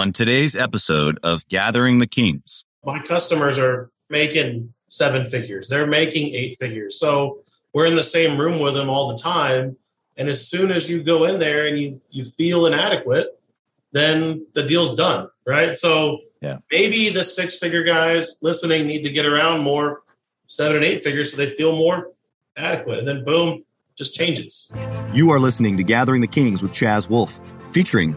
On today's episode of Gathering the Kings, my customers are making seven figures. They're making eight figures. So we're in the same room with them all the time. And as soon as you go in there and you, you feel inadequate, then the deal's done, right? So yeah. maybe the six figure guys listening need to get around more seven and eight figures so they feel more adequate. And then boom, just changes. You are listening to Gathering the Kings with Chaz Wolfe, featuring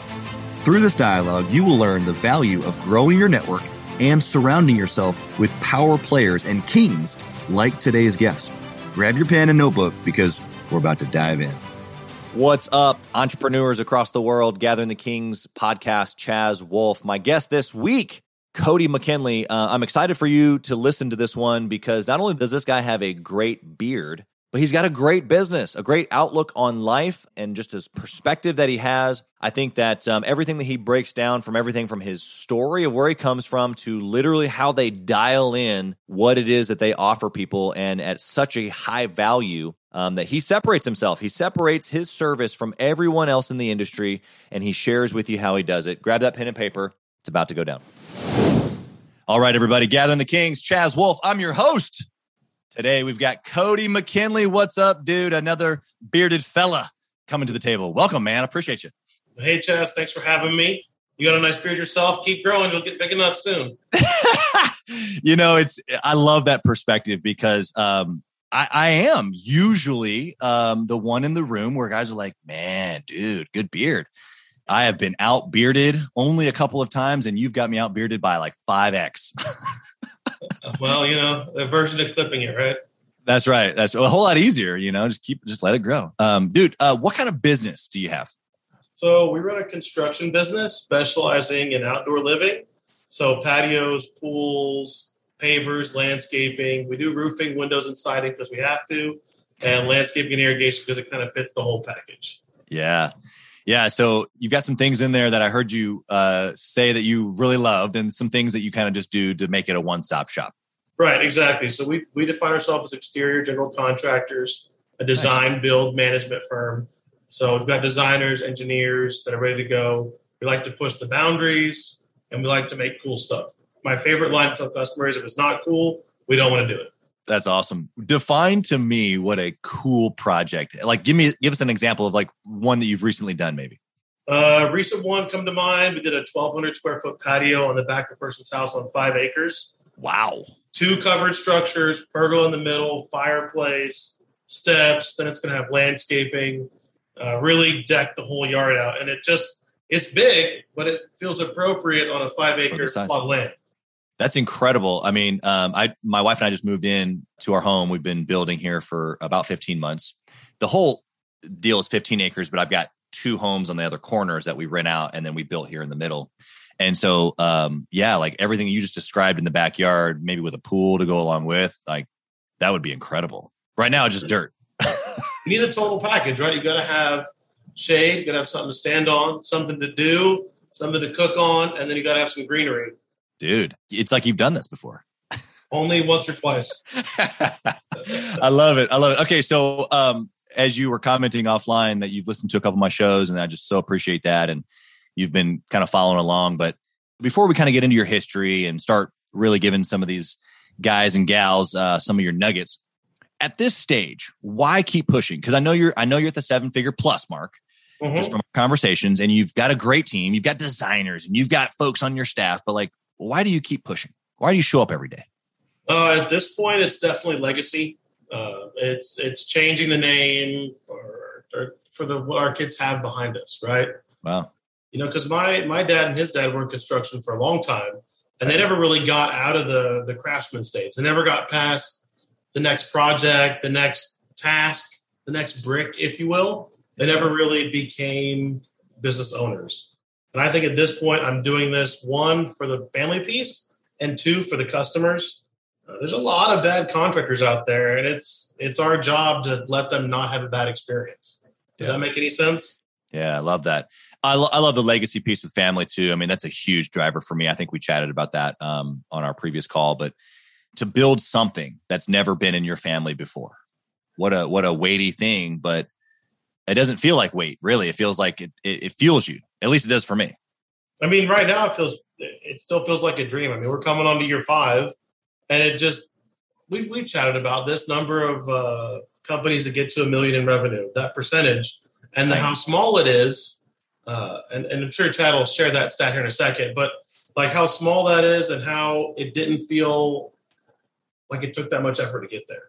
Through this dialogue, you will learn the value of growing your network and surrounding yourself with power players and kings like today's guest. Grab your pen and notebook because we're about to dive in. What's up, entrepreneurs across the world? Gathering the Kings podcast, Chaz Wolfe. My guest this week, Cody McKinley. Uh, I'm excited for you to listen to this one because not only does this guy have a great beard, but he's got a great business, a great outlook on life, and just his perspective that he has. I think that um, everything that he breaks down from everything from his story of where he comes from to literally how they dial in what it is that they offer people and at such a high value um, that he separates himself. He separates his service from everyone else in the industry and he shares with you how he does it. Grab that pen and paper. It's about to go down. All right, everybody, gathering the kings. Chaz Wolfe, I'm your host. Today we've got Cody McKinley. What's up, dude? Another bearded fella coming to the table. Welcome, man. Appreciate you. Hey, Chaz. Thanks for having me. You got a nice beard yourself. Keep growing. You'll get big enough soon. you know, it's I love that perspective because um, I, I, am usually um, the one in the room where guys are like, "Man, dude, good beard." I have been out bearded only a couple of times, and you've got me out bearded by like five x. well, you know, the version of clipping it, right? That's right. That's a whole lot easier. You know, just keep, just let it grow. Um, dude, uh, what kind of business do you have? So we run a construction business specializing in outdoor living. So patios, pools, pavers, landscaping. We do roofing, windows, and siding because we have to, and landscaping and irrigation because it kind of fits the whole package. Yeah. Yeah, so you've got some things in there that I heard you uh, say that you really loved, and some things that you kind of just do to make it a one-stop shop. Right, exactly. So we we define ourselves as exterior general contractors, a design nice. build management firm. So we've got designers, engineers that are ready to go. We like to push the boundaries, and we like to make cool stuff. My favorite line to tell customers: if it's not cool, we don't want to do it. That's awesome. Define to me what a cool project. Like, give me give us an example of like one that you've recently done, maybe. Uh, recent one come to mind. We did a 1,200 square foot patio on the back of a person's house on five acres. Wow. Two covered structures, pergola in the middle, fireplace, steps. Then it's going to have landscaping. Uh, really deck the whole yard out, and it just it's big, but it feels appropriate on a five acre plot of land. That's incredible. I mean, um, I my wife and I just moved in to our home. We've been building here for about 15 months. The whole deal is 15 acres, but I've got two homes on the other corners that we rent out, and then we built here in the middle. And so, um, yeah, like everything you just described in the backyard, maybe with a pool to go along with, like that would be incredible. Right now, just dirt. you need a total package, right? You got to have shade, you got to have something to stand on, something to do, something to cook on, and then you got to have some greenery dude, it's like you've done this before. Only once or twice. I love it. I love it. Okay, so um, as you were commenting offline that you've listened to a couple of my shows, and I just so appreciate that, and you've been kind of following along. But before we kind of get into your history and start really giving some of these guys and gals uh, some of your nuggets at this stage, why keep pushing? Because I know you're I know you're at the seven figure plus mark. Mm-hmm. Just from conversations, and you've got a great team. You've got designers, and you've got folks on your staff. But like, why do you keep pushing? Why do you show up every day? Uh, at this point, it's definitely legacy. Uh, it's it's changing the name or, or for the what our kids have behind us, right? Wow. You know, because my my dad and his dad were in construction for a long time, and they never really got out of the the craftsman stage. They never got past the next project, the next task, the next brick, if you will. They never really became business owners. And I think at this point, I'm doing this one for the family piece and two for the customers. Uh, there's a lot of bad contractors out there, and it's it's our job to let them not have a bad experience. Does yeah. that make any sense? Yeah, I love that. I, lo- I love the legacy piece with family too. I mean, that's a huge driver for me. I think we chatted about that um, on our previous call, but to build something that's never been in your family before, what a what a weighty thing. But it doesn't feel like weight, really. It feels like it, it, it fuels you. At least it does for me. I mean, right now it feels it still feels like a dream. I mean, we're coming on to year five, and it just we've we've chatted about this number of uh, companies that get to a million in revenue, that percentage, and the, how small it is. Uh, and, and I'm sure Chad will share that stat here in a second, but like how small that is and how it didn't feel like it took that much effort to get there.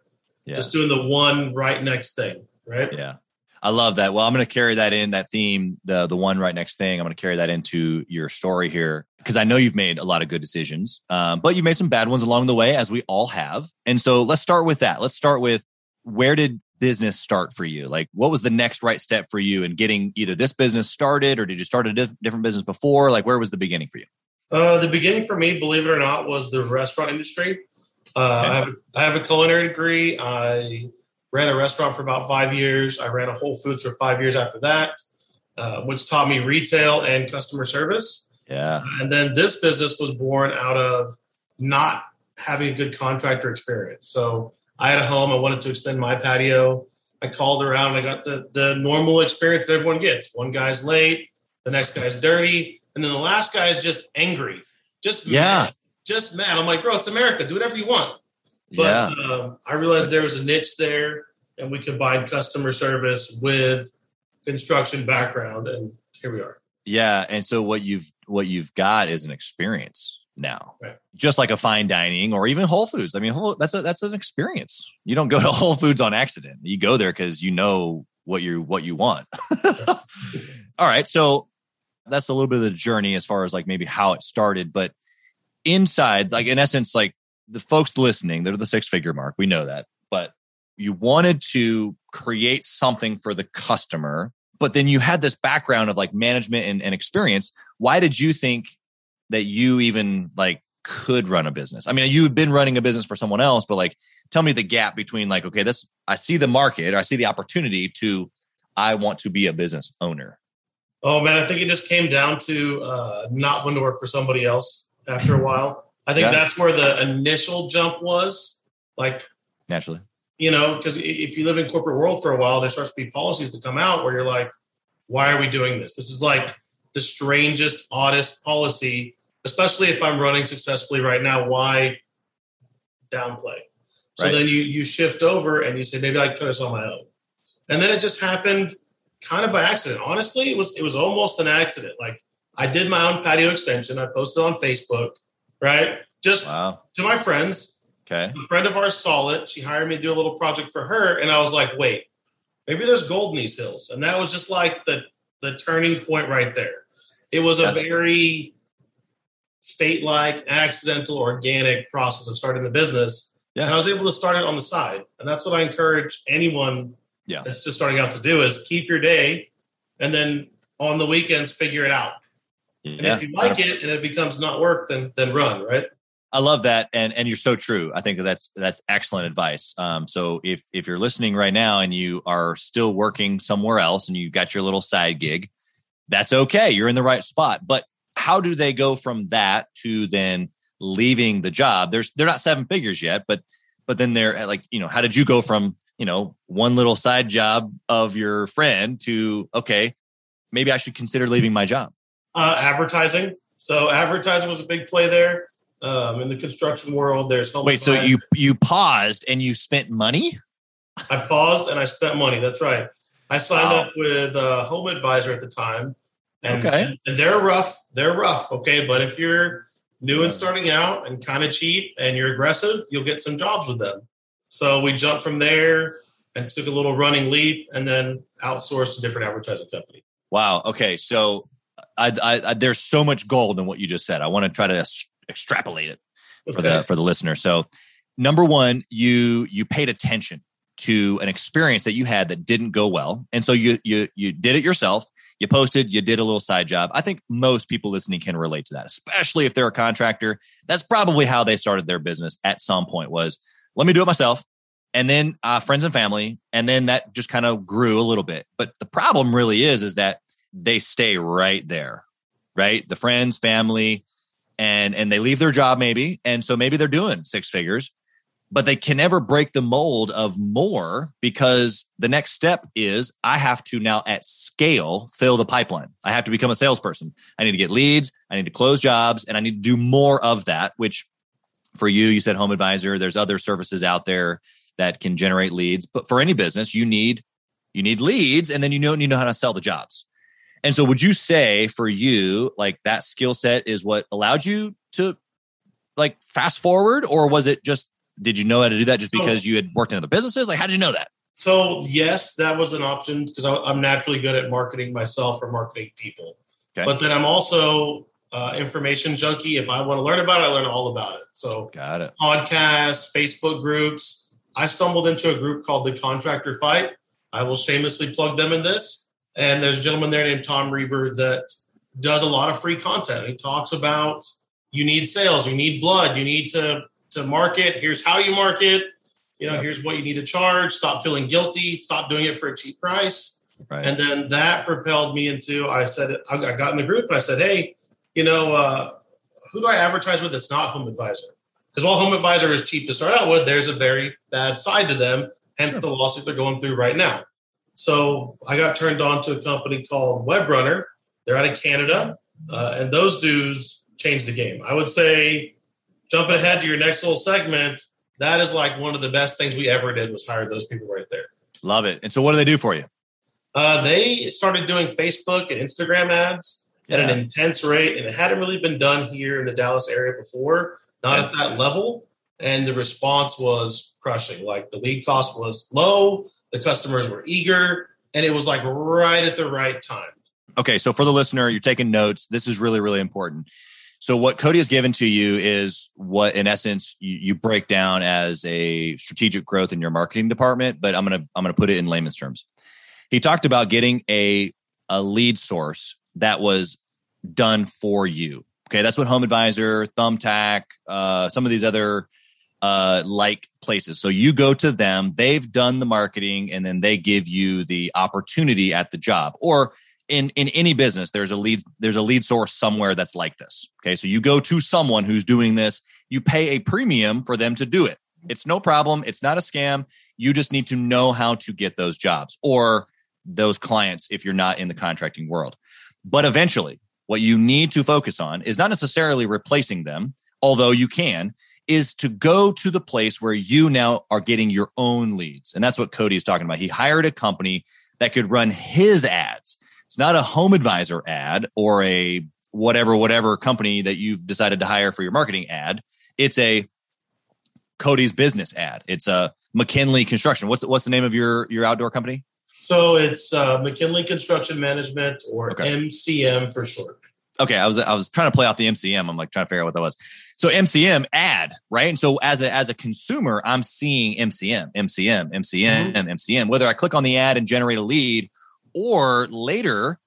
Yeah. Just doing the one right next thing, right? Yeah. I love that. Well, I'm going to carry that in that theme, the the one right next thing. I'm going to carry that into your story here because I know you've made a lot of good decisions, um, but you made some bad ones along the way, as we all have. And so let's start with that. Let's start with where did business start for you? Like, what was the next right step for you in getting either this business started, or did you start a diff- different business before? Like, where was the beginning for you? Uh, the beginning for me, believe it or not, was the restaurant industry. Uh, okay. I, have a, I have a culinary degree. I ran a restaurant for about five years. I ran a Whole Foods for five years after that, uh, which taught me retail and customer service. Yeah. And then this business was born out of not having a good contractor experience. So I had a home. I wanted to extend my patio. I called around. I got the the normal experience that everyone gets. One guy's late. The next guy's dirty. And then the last guy is just angry. Just yeah. Mad, just mad. I'm like, bro, it's America. Do whatever you want. But yeah. um, I realized there was a niche there, and we combined customer service with construction background, and here we are. Yeah, and so what you've what you've got is an experience now, right. just like a fine dining or even Whole Foods. I mean, that's a that's an experience. You don't go to Whole Foods on accident. You go there because you know what you what you want. All right, so that's a little bit of the journey as far as like maybe how it started, but inside, like in essence, like the folks listening, they're the six figure mark. We know that. But you wanted to create something for the customer, but then you had this background of like management and, and experience. Why did you think that you even like could run a business? I mean, you had been running a business for someone else, but like tell me the gap between like, okay, this I see the market, I see the opportunity to I want to be a business owner. Oh man, I think it just came down to uh, not wanting to work for somebody else after a while. I think yeah. that's where the initial jump was. Like naturally, you know, because if you live in corporate world for a while, there starts to be policies to come out where you're like, why are we doing this? This is like the strangest, oddest policy, especially if I'm running successfully right now. Why downplay? So right. then you you shift over and you say maybe I can try this on my own, and then it just happened kind of by accident. Honestly, it was it was almost an accident. Like I did my own patio extension. I posted on Facebook right? Just wow. to my friends. Okay. A friend of ours saw it. She hired me to do a little project for her. And I was like, wait, maybe there's gold in these hills. And that was just like the the turning point right there. It was a very fate like, accidental, organic process of starting the business. Yeah. And I was able to start it on the side. And that's what I encourage anyone yeah. that's just starting out to do is keep your day and then on the weekends figure it out. And yeah. if you like it and it becomes not work, then then run, right? I love that, and and you're so true. I think that that's that's excellent advice. Um, so if if you're listening right now and you are still working somewhere else and you've got your little side gig, that's okay. You're in the right spot. But how do they go from that to then leaving the job? There's they're not seven figures yet, but but then they're like you know how did you go from you know one little side job of your friend to okay maybe I should consider leaving my job. Uh, advertising. So advertising was a big play there. Um, in the construction world, there's wait. So you you paused and you spent money. I paused and I spent money. That's right. I signed wow. up with a Home Advisor at the time, and, okay. and they're rough. They're rough. Okay, but if you're new and starting out and kind of cheap and you're aggressive, you'll get some jobs with them. So we jumped from there and took a little running leap, and then outsourced to different advertising company. Wow. Okay. So I, I, there's so much gold in what you just said. I want to try to extrapolate it for okay. the for the listener. So, number one, you you paid attention to an experience that you had that didn't go well, and so you you you did it yourself. You posted, you did a little side job. I think most people listening can relate to that, especially if they're a contractor. That's probably how they started their business at some point was let me do it myself. And then uh, friends and family. And then that just kind of grew a little bit. But the problem really is, is that they stay right there, right? The friends, family, and and they leave their job maybe. And so maybe they're doing six figures, but they can never break the mold of more because the next step is I have to now at scale fill the pipeline. I have to become a salesperson. I need to get leads, I need to close jobs, and I need to do more of that, which for you, you said home advisor, there's other services out there that can generate leads. But for any business, you need you need leads and then you know you know how to sell the jobs. And so would you say for you, like that skill set is what allowed you to like fast forward, or was it just did you know how to do that just because you had worked in other businesses? Like, how did you know that? So yes, that was an option because I'm naturally good at marketing myself or marketing people. Okay. But then I'm also uh, information junkie. If I want to learn about it, I learn all about it. So got it. Podcasts, Facebook groups. I stumbled into a group called the Contractor Fight. I will shamelessly plug them in this. And there's a gentleman there named Tom Reber that does a lot of free content. He talks about you need sales, you need blood, you need to to market. Here's how you market. You know, yep. here's what you need to charge. Stop feeling guilty. Stop doing it for a cheap price. Right. And then that propelled me into. I said, I got in the group and I said, hey, you know, uh, who do I advertise with that's not Home Advisor? Because while Home Advisor is cheap to start out with, there's a very bad side to them. Hence sure. the lawsuit they're going through right now. So I got turned on to a company called WebRunner. They're out of Canada, uh, and those dudes changed the game. I would say, jumping ahead to your next little segment, that is like one of the best things we ever did was hire those people right there. Love it. And so, what do they do for you? Uh, they started doing Facebook and Instagram ads yeah. at an intense rate, and it hadn't really been done here in the Dallas area before, not yeah. at that level. And the response was crushing. Like the lead cost was low, the customers were eager, and it was like right at the right time. Okay, so for the listener, you're taking notes. This is really, really important. So what Cody has given to you is what, in essence, you, you break down as a strategic growth in your marketing department. But I'm gonna I'm gonna put it in layman's terms. He talked about getting a a lead source that was done for you. Okay, that's what Home Advisor, Thumbtack, uh, some of these other uh, like places. So you go to them, they've done the marketing, and then they give you the opportunity at the job. Or in in any business, there's a lead there's a lead source somewhere that's like this. Okay, so you go to someone who's doing this. You pay a premium for them to do it. It's no problem. It's not a scam. You just need to know how to get those jobs or those clients if you're not in the contracting world. But eventually, what you need to focus on is not necessarily replacing them, although you can is to go to the place where you now are getting your own leads. And that's what Cody is talking about. He hired a company that could run his ads. It's not a home advisor ad or a whatever, whatever company that you've decided to hire for your marketing ad. It's a Cody's business ad. It's a McKinley Construction. What's what's the name of your your outdoor company? So it's uh, McKinley Construction Management or okay. MCM for short okay, I was I was trying to play off the MCM. I'm like trying to figure out what that was. So MCM ad, right? And so as a as a consumer, I'm seeing MCM, MCM, MCM, mm-hmm. MCM. Whether I click on the ad and generate a lead, or later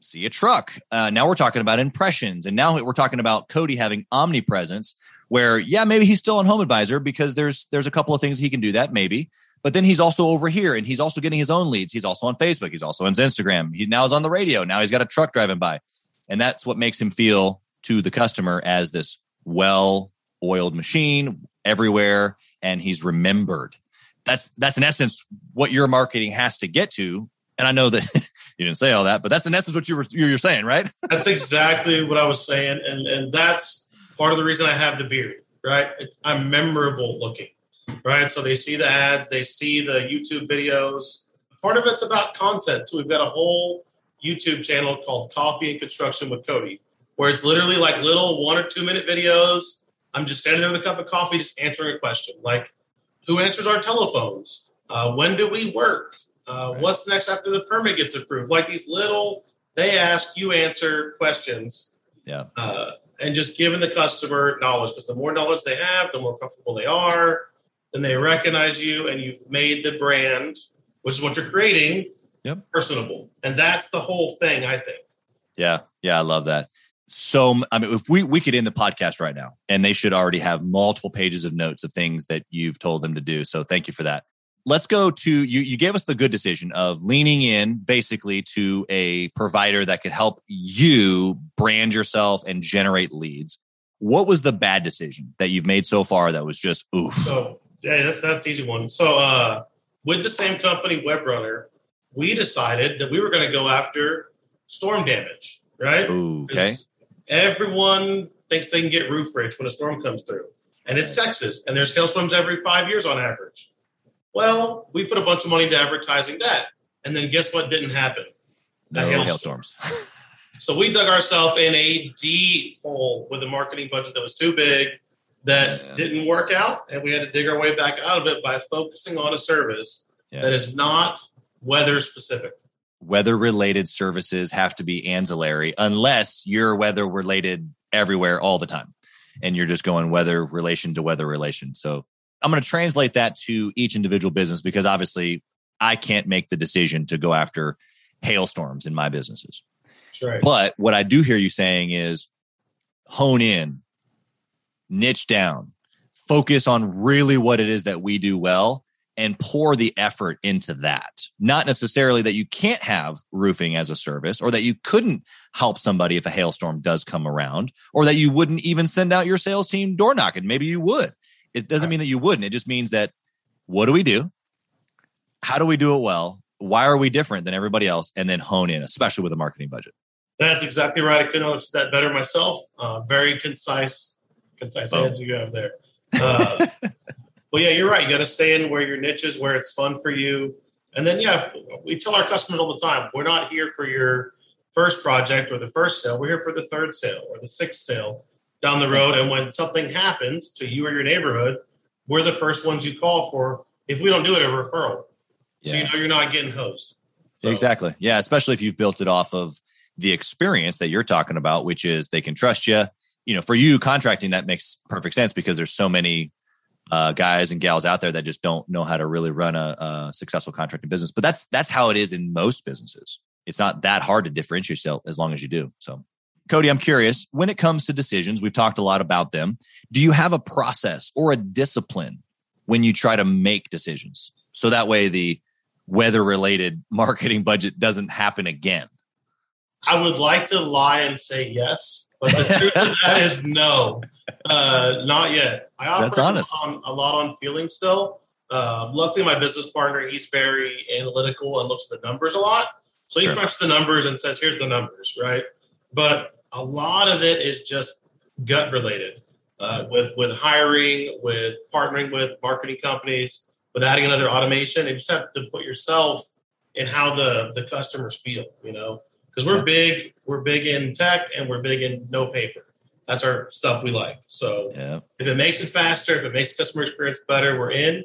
see a truck. Uh, now we're talking about impressions, and now we're talking about Cody having omnipresence. Where yeah, maybe he's still on Home Advisor because there's there's a couple of things he can do that maybe. But then he's also over here and he's also getting his own leads. He's also on Facebook. He's also on Instagram. He now is on the radio. Now he's got a truck driving by. And that's what makes him feel to the customer as this well oiled machine everywhere and he's remembered. That's that's in essence what your marketing has to get to. And I know that you didn't say all that, but that's in essence what you were you're saying, right? that's exactly what I was saying, and and that's part of the reason I have the beard, right? I'm memorable looking, right? So they see the ads, they see the YouTube videos. Part of it's about content. So we've got a whole YouTube channel called Coffee and Construction with Cody, where it's literally like little one or two minute videos. I'm just standing there with a cup of coffee, just answering a question like, who answers our telephones? Uh, when do we work? Uh, right. What's next after the permit gets approved? Like these little, they ask, you answer questions. Yeah. Uh, and just giving the customer knowledge because the more knowledge they have, the more comfortable they are. Then they recognize you and you've made the brand, which is what you're creating yep. personable. And that's the whole thing, I think. Yeah. Yeah. I love that. So, I mean, if we, we could end the podcast right now and they should already have multiple pages of notes of things that you've told them to do. So thank you for that. Let's go to you. You gave us the good decision of leaning in basically to a provider that could help you brand yourself and generate leads. What was the bad decision that you've made so far that was just oof? So, yeah, that's, that's easy one. So, uh, with the same company, WebRunner, we decided that we were going to go after storm damage, right? Ooh, okay. Everyone thinks they can get roof rich when a storm comes through. And it's Texas, and there's hailstorms every five years on average. Well, we put a bunch of money into advertising that. And then guess what didn't happen? No hailstorms. so we dug ourselves in a deep hole with a marketing budget that was too big that yeah. didn't work out. And we had to dig our way back out of it by focusing on a service yeah. that is not weather specific. Weather related services have to be ancillary unless you're weather related everywhere all the time and you're just going weather relation to weather relation. So I'm going to translate that to each individual business because obviously I can't make the decision to go after hailstorms in my businesses. Right. But what I do hear you saying is hone in, niche down, focus on really what it is that we do well and pour the effort into that. Not necessarily that you can't have roofing as a service or that you couldn't help somebody if a hailstorm does come around or that you wouldn't even send out your sales team door knocking. Maybe you would. It doesn't mean that you wouldn't. It just means that what do we do? How do we do it well? Why are we different than everybody else? And then hone in, especially with a marketing budget. That's exactly right. I couldn't have said that better myself. Uh, very concise, concise answer you have there. Uh, Well, yeah, you're right. You got to stay in where your niche is, where it's fun for you. And then, yeah, we tell our customers all the time, we're not here for your first project or the first sale. We're here for the third sale or the sixth sale down the road. And when something happens to you or your neighborhood, we're the first ones you call for. If we don't do it, a referral. So you know you're not getting hosed. So. Exactly. Yeah, especially if you've built it off of the experience that you're talking about, which is they can trust you. You know, for you contracting, that makes perfect sense because there's so many uh, guys and gals out there that just don't know how to really run a, a, successful contracting business. But that's that's how it is in most businesses. It's not that hard to differentiate yourself as long as you do. So, Cody, I'm curious when it comes to decisions. We've talked a lot about them. Do you have a process or a discipline when you try to make decisions, so that way the weather related marketing budget doesn't happen again? I would like to lie and say yes, but the truth of that is no, uh, not yet. I operate That's honest. On, a lot on feeling still. Uh, luckily, my business partner he's very analytical and looks at the numbers a lot. So he sure. crunches the numbers and says, "Here's the numbers," right? But a lot of it is just gut related uh, with with hiring, with partnering with marketing companies, with adding another automation. And you just have to put yourself in how the the customers feel. You know, because we're big, we're big in tech and we're big in no paper. That's our stuff we like. So yeah. if it makes it faster, if it makes customer experience better, we're in.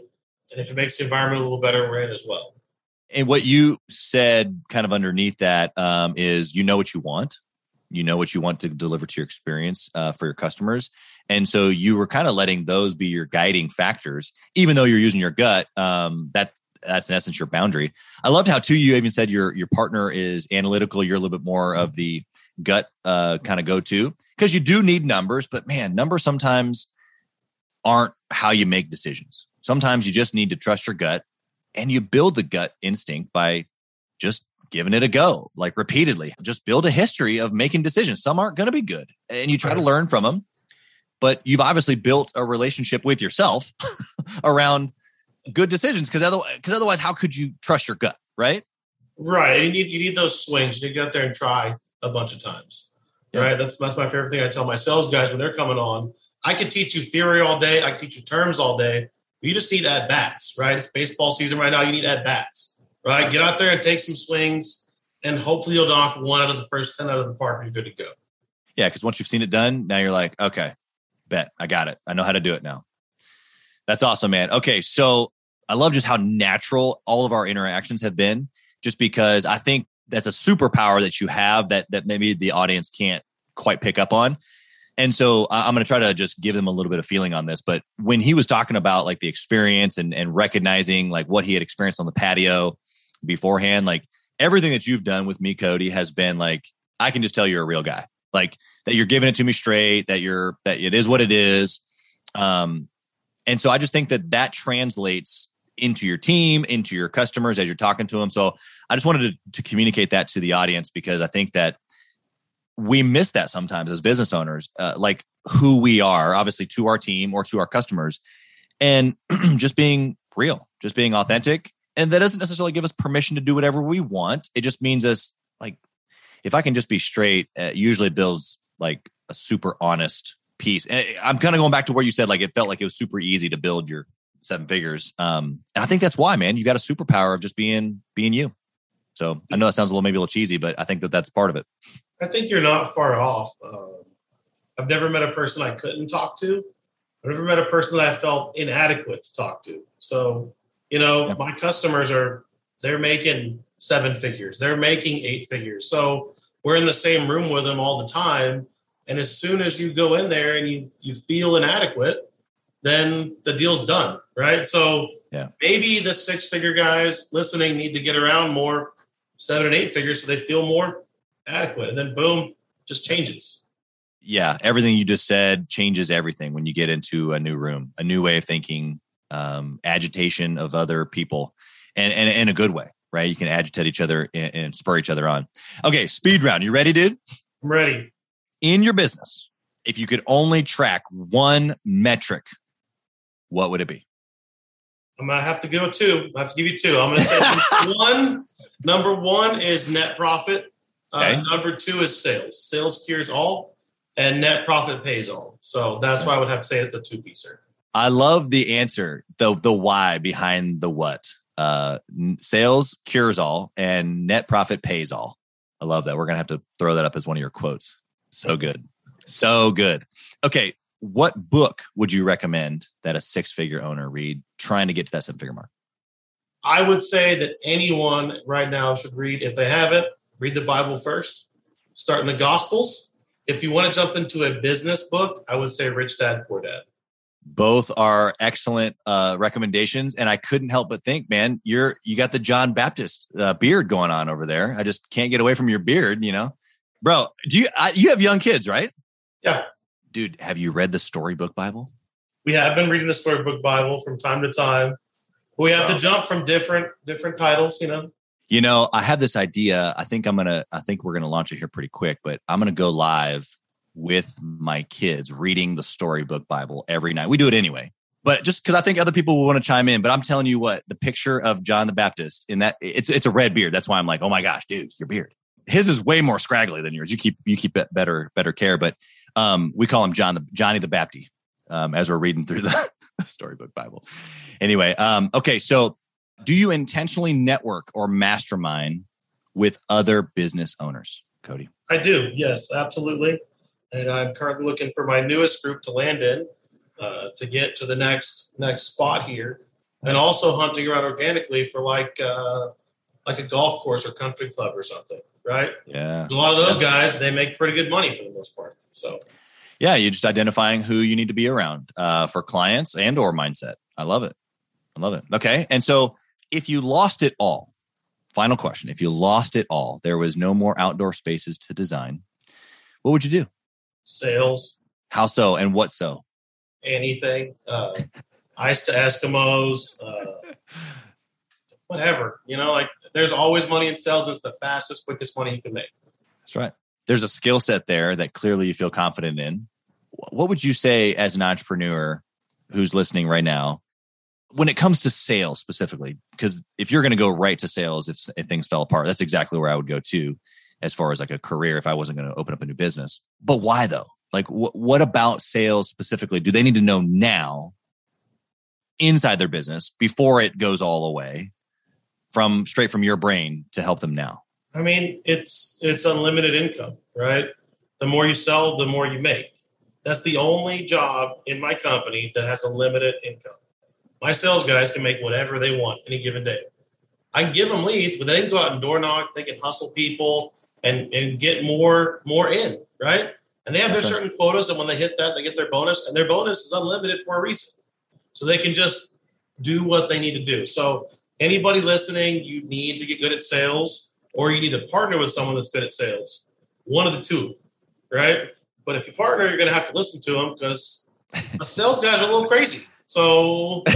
And if it makes the environment a little better, we're in as well. And what you said kind of underneath that um, is you know what you want. You know what you want to deliver to your experience uh, for your customers. And so you were kind of letting those be your guiding factors, even though you're using your gut. Um, that that's in essence your boundary. I loved how too you even said your your partner is analytical. You're a little bit more of the gut uh, kind of go to because you do need numbers, but man, numbers sometimes aren't how you make decisions. Sometimes you just need to trust your gut and you build the gut instinct by just giving it a go, like repeatedly. Just build a history of making decisions. Some aren't going to be good and you try to learn from them. But you've obviously built a relationship with yourself around good decisions because otherwise, because otherwise, how could you trust your gut, right? Right. You need you need those swings. You get out there and try a bunch of times. Yeah. Right. That's that's my favorite thing. I tell my sales guys when they're coming on. I can teach you theory all day. I can teach you terms all day. You just need at bats, right? It's baseball season right now. You need at bats, right? Get out there and take some swings, and hopefully you'll knock one out of the first ten out of the park. And you're good to go. Yeah, because once you've seen it done, now you're like, okay, bet I got it. I know how to do it now. That's awesome, man. Okay, so I love just how natural all of our interactions have been, just because I think that's a superpower that you have that that maybe the audience can't quite pick up on. And so I'm going to try to just give them a little bit of feeling on this. But when he was talking about like the experience and and recognizing like what he had experienced on the patio beforehand, like everything that you've done with me, Cody, has been like, I can just tell you're a real guy. Like that you're giving it to me straight, that you're, that it is what it is. Um, and so I just think that that translates into your team, into your customers as you're talking to them. So I just wanted to, to communicate that to the audience because I think that we miss that sometimes as business owners, uh, like who we are, obviously to our team or to our customers, and just being real, just being authentic. And that doesn't necessarily give us permission to do whatever we want. It just means us like, if I can just be straight, uh, usually builds like a super honest piece. And I'm kind of going back to where you said like it felt like it was super easy to build your seven figures. Um, and I think that's why, man, you got a superpower of just being being you. So I know that sounds a little maybe a little cheesy, but I think that that's part of it. I think you're not far off. Um, I've never met a person I couldn't talk to. I've never met a person that I felt inadequate to talk to. So, you know, yeah. my customers are they're making seven figures, they're making eight figures. So we're in the same room with them all the time. And as soon as you go in there and you you feel inadequate, then the deal's done, right? So yeah. maybe the six figure guys listening need to get around more seven and eight figures so they feel more adequate. And then boom, just changes. Yeah, everything you just said changes everything when you get into a new room, a new way of thinking, um, agitation of other people, and, and in a good way, right? You can agitate each other and, and spur each other on. Okay, speed round. You ready, dude? I'm ready. In your business, if you could only track one metric, what would it be? I'm gonna have to go two. I have to give you two. I'm gonna say one. Number one is net profit. Uh, okay. Uh, number two is sales. Sales cures all, and net profit pays all. So that's why I would have to say it's a two piecer. I love the answer, the the why behind the what. Uh, sales cures all, and net profit pays all. I love that. We're gonna have to throw that up as one of your quotes. So good, so good. Okay, what book would you recommend that a six figure owner read trying to get to that seven figure mark? I would say that anyone right now should read, if they haven't, read the Bible first, start in the Gospels. If you want to jump into a business book, I would say Rich Dad Poor Dad. Both are excellent uh, recommendations, and I couldn't help but think, man, you're you got the John Baptist uh, beard going on over there. I just can't get away from your beard, you know, bro. Do you I, you have young kids, right? Yeah, dude. Have you read the Storybook Bible? We have been reading the Storybook Bible from time to time. We have to jump from different different titles, you know. You know, I have this idea. I think I'm gonna. I think we're gonna launch it here pretty quick. But I'm gonna go live with my kids reading the storybook Bible every night. We do it anyway, but just because I think other people will want to chime in. But I'm telling you what, the picture of John the Baptist in that it's it's a red beard. That's why I'm like, oh my gosh, dude, your beard. His is way more scraggly than yours. You keep you keep better better care. But um, we call him John the Johnny the Baptist um, as we're reading through the storybook Bible. Anyway, um, okay, so do you intentionally network or mastermind with other business owners, Cody? I do, yes, absolutely. And I'm currently looking for my newest group to land in uh, to get to the next next spot here, and also hunting around organically for like uh, like a golf course or country club or something, right? Yeah. A lot of those guys they make pretty good money for the most part. So. Yeah, you're just identifying who you need to be around uh, for clients and or mindset. I love it. I love it. Okay. And so if you lost it all, final question, if you lost it all, there was no more outdoor spaces to design, what would you do? Sales. How so and what so? Anything. Uh, ice to Eskimos, uh, whatever. You know, like there's always money in sales. It's the fastest, quickest money you can make. That's right. There's a skill set there that clearly you feel confident in. What would you say as an entrepreneur who's listening right now when it comes to sales specifically, because if you're going to go right to sales, if, if, things fell apart, that's exactly where I would go to, as far as like a career. If I wasn't going to open up a new business, but why though? Like, wh- what about sales specifically? Do they need to know now, inside their business, before it goes all away, from straight from your brain to help them now? I mean, it's it's unlimited income, right? The more you sell, the more you make. That's the only job in my company that has a limited income my sales guys can make whatever they want any given day. I can give them leads, but they can go out and door knock. They can hustle people and and get more more in, right? And they have That's their right. certain quotas, and when they hit that, they get their bonus, and their bonus is unlimited for a reason. So they can just do what they need to do. So anybody listening, you need to get good at sales. or you need to partner with someone that's good at sales. One of the two, right? But if you partner, you're going to have to listen to them because a sales guy's a little crazy. So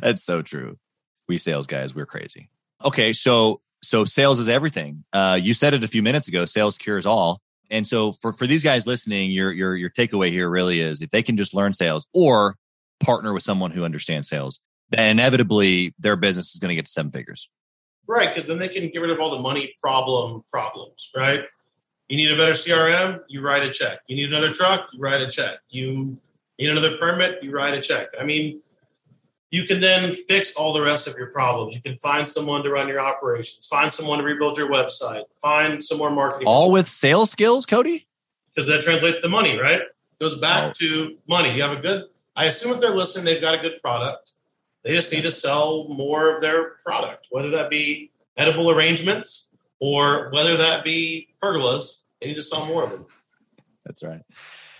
that's so true. We sales guys, we're crazy. Okay, so so sales is everything. Uh, you said it a few minutes ago. Sales cures all. And so for for these guys listening, your your your takeaway here really is if they can just learn sales or partner with someone who understands sales, then inevitably their business is going to get to seven figures. Right, because then they can get rid of all the money problem problems, right? You need a better CRM, you write a check. You need another truck, you write a check. You need another permit, you write a check. I mean, you can then fix all the rest of your problems. You can find someone to run your operations, find someone to rebuild your website, find some more marketing. All with sales skills, Cody? Because that translates to money, right? Goes back oh. to money. You have a good, I assume if they're listening, they've got a good product. They just need to sell more of their product, whether that be edible arrangements or whether that be pergolas. They need to sell more of them. That's right.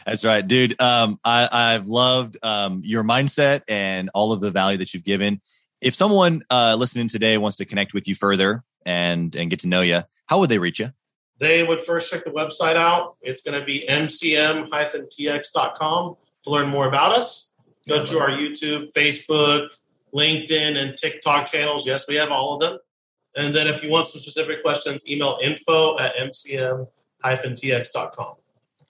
That's right, dude. Um, I, have loved um, your mindset and all of the value that you've given. If someone uh, listening today wants to connect with you further and and get to know you, how would they reach you? They would first check the website out. It's going to be mcm-tx.com to learn more about us. Go to our YouTube, Facebook, LinkedIn, and TikTok channels. Yes, we have all of them. And then if you want some specific questions, email info at mcm-tx.com.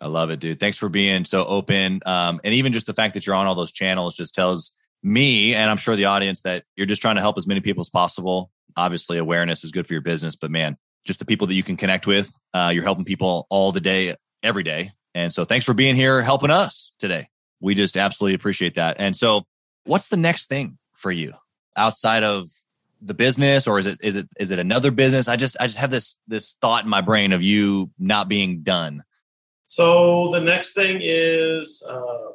I love it, dude. Thanks for being so open. Um, and even just the fact that you're on all those channels just tells me, and I'm sure the audience, that you're just trying to help as many people as possible. Obviously, awareness is good for your business, but man, just the people that you can connect with, uh, you're helping people all the day, every day. And so thanks for being here, helping us today. We just absolutely appreciate that. And so, what's the next thing for you outside of the business or is it is it is it another business i just i just have this this thought in my brain of you not being done so the next thing is uh,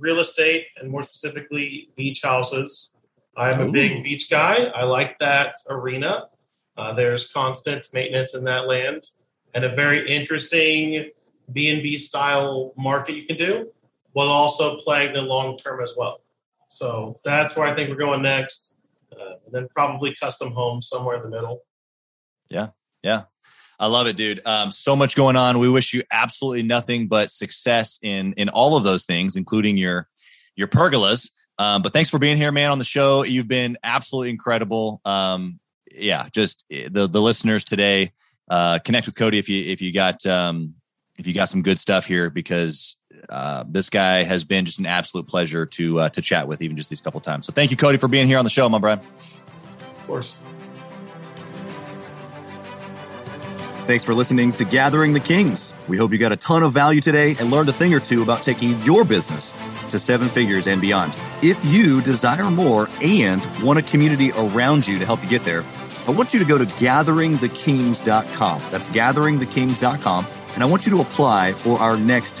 real estate, and more specifically, beach houses. I'm Ooh. a big beach guy. I like that arena. Uh, there's constant maintenance in that land, and a very interesting B and B style market you can do, while also playing the long term as well. So that's where I think we're going next. Uh, and then probably custom homes somewhere in the middle. Yeah, yeah. I love it, dude. Um, so much going on. We wish you absolutely nothing but success in in all of those things, including your your pergolas. Um, but thanks for being here, man, on the show. You've been absolutely incredible. Um, yeah, just eh, the the listeners today. Uh, connect with Cody if you if you got um, if you got some good stuff here because uh, this guy has been just an absolute pleasure to uh, to chat with even just these couple times. So thank you, Cody, for being here on the show, my brother. Of course. Thanks for listening to Gathering the Kings. We hope you got a ton of value today and learned a thing or two about taking your business to seven figures and beyond. If you desire more and want a community around you to help you get there, I want you to go to gatheringthekings.com. That's gatheringthekings.com. And I want you to apply for our next